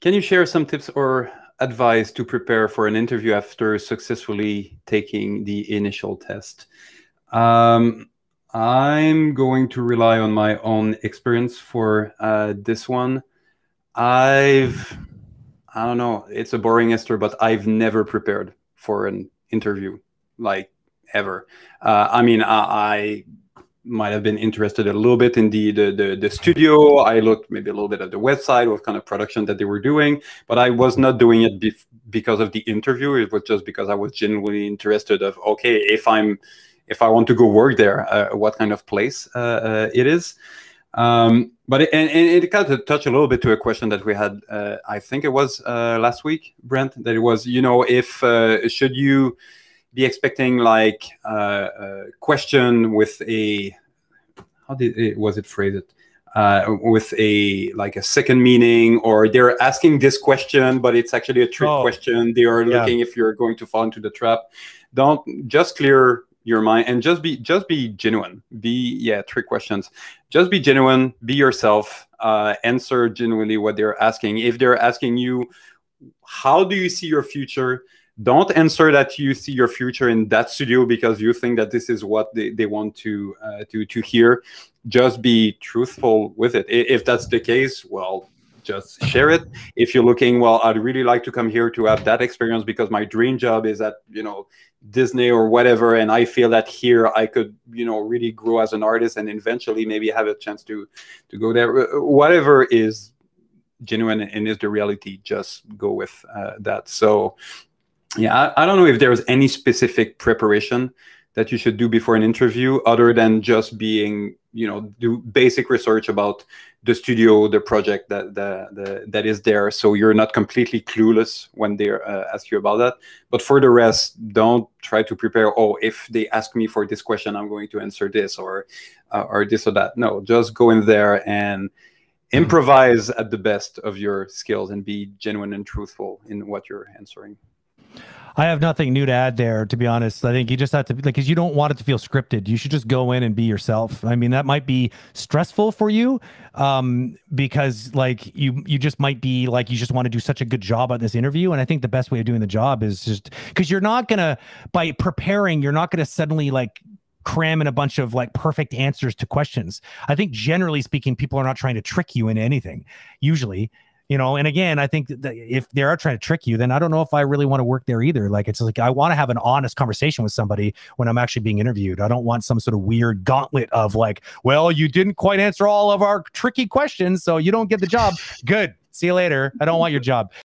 Can you share some tips or advice to prepare for an interview after successfully taking the initial test? Um, I'm going to rely on my own experience for uh, this one. I've, I don't know, it's a boring answer, but I've never prepared for an interview, like ever. Uh, I mean, I, I, might have been interested a little bit in the, the, the the studio. I looked maybe a little bit at the website, what kind of production that they were doing, but I was not doing it bef- because of the interview. It was just because I was genuinely interested of okay, if I'm if I want to go work there, uh, what kind of place uh, uh, it is. Um, but it, and, and, it kind of touched a little bit to a question that we had. Uh, I think it was last week, Brent. That it was, you know, if should you be expecting like a question with a how did it was it phrased? Uh, with a like a second meaning or they're asking this question but it's actually a trick oh, question. They are looking yeah. if you're going to fall into the trap. Don't just clear your mind and just be just be genuine. Be yeah trick questions. Just be genuine. Be yourself. Uh, answer genuinely what they're asking. If they're asking you how do you see your future don't answer that you see your future in that studio because you think that this is what they, they want to uh, to to hear. Just be truthful with it. If that's the case well just share it. If you're looking well i'd really like to come here to have that experience because my dream job is at you know disney or whatever and i feel that here i could you know really grow as an artist and eventually maybe have a chance to to go there. Uh, whatever is genuine and is the reality just go with uh, that. So yeah I, I don't know if there's any specific preparation that you should do before an interview other than just being you know do basic research about the studio the project that the, the that is there. So you're not completely clueless when they uh, ask you about that. But for the rest don't try to prepare oh if they ask me for this question i'm going to answer this or uh, or this or that. No just go in there and improvise at the best of your skills and be genuine and truthful in what you're answering I have nothing new to add there, to be honest. I think you just have to, like, because you don't want it to feel scripted. You should just go in and be yourself. I mean, that might be stressful for you um, because, like, you you just might be like, you just want to do such a good job at this interview. And I think the best way of doing the job is just because you're not to, by preparing, you're not to suddenly, like, cram in a bunch of like perfect answers to questions. I think generally speaking, people are not trying to trick you into anything. Usually, you know and again i think if they are trying to trick you then i don't know if i really want to work there either. Like it's like i want to have an honest conversation with somebody when i'm actually being interviewed. I don't want some sort of weird gauntlet of like well you didn't quite answer all of our tricky questions so you don't get the job. Good. See you later. I don't want your job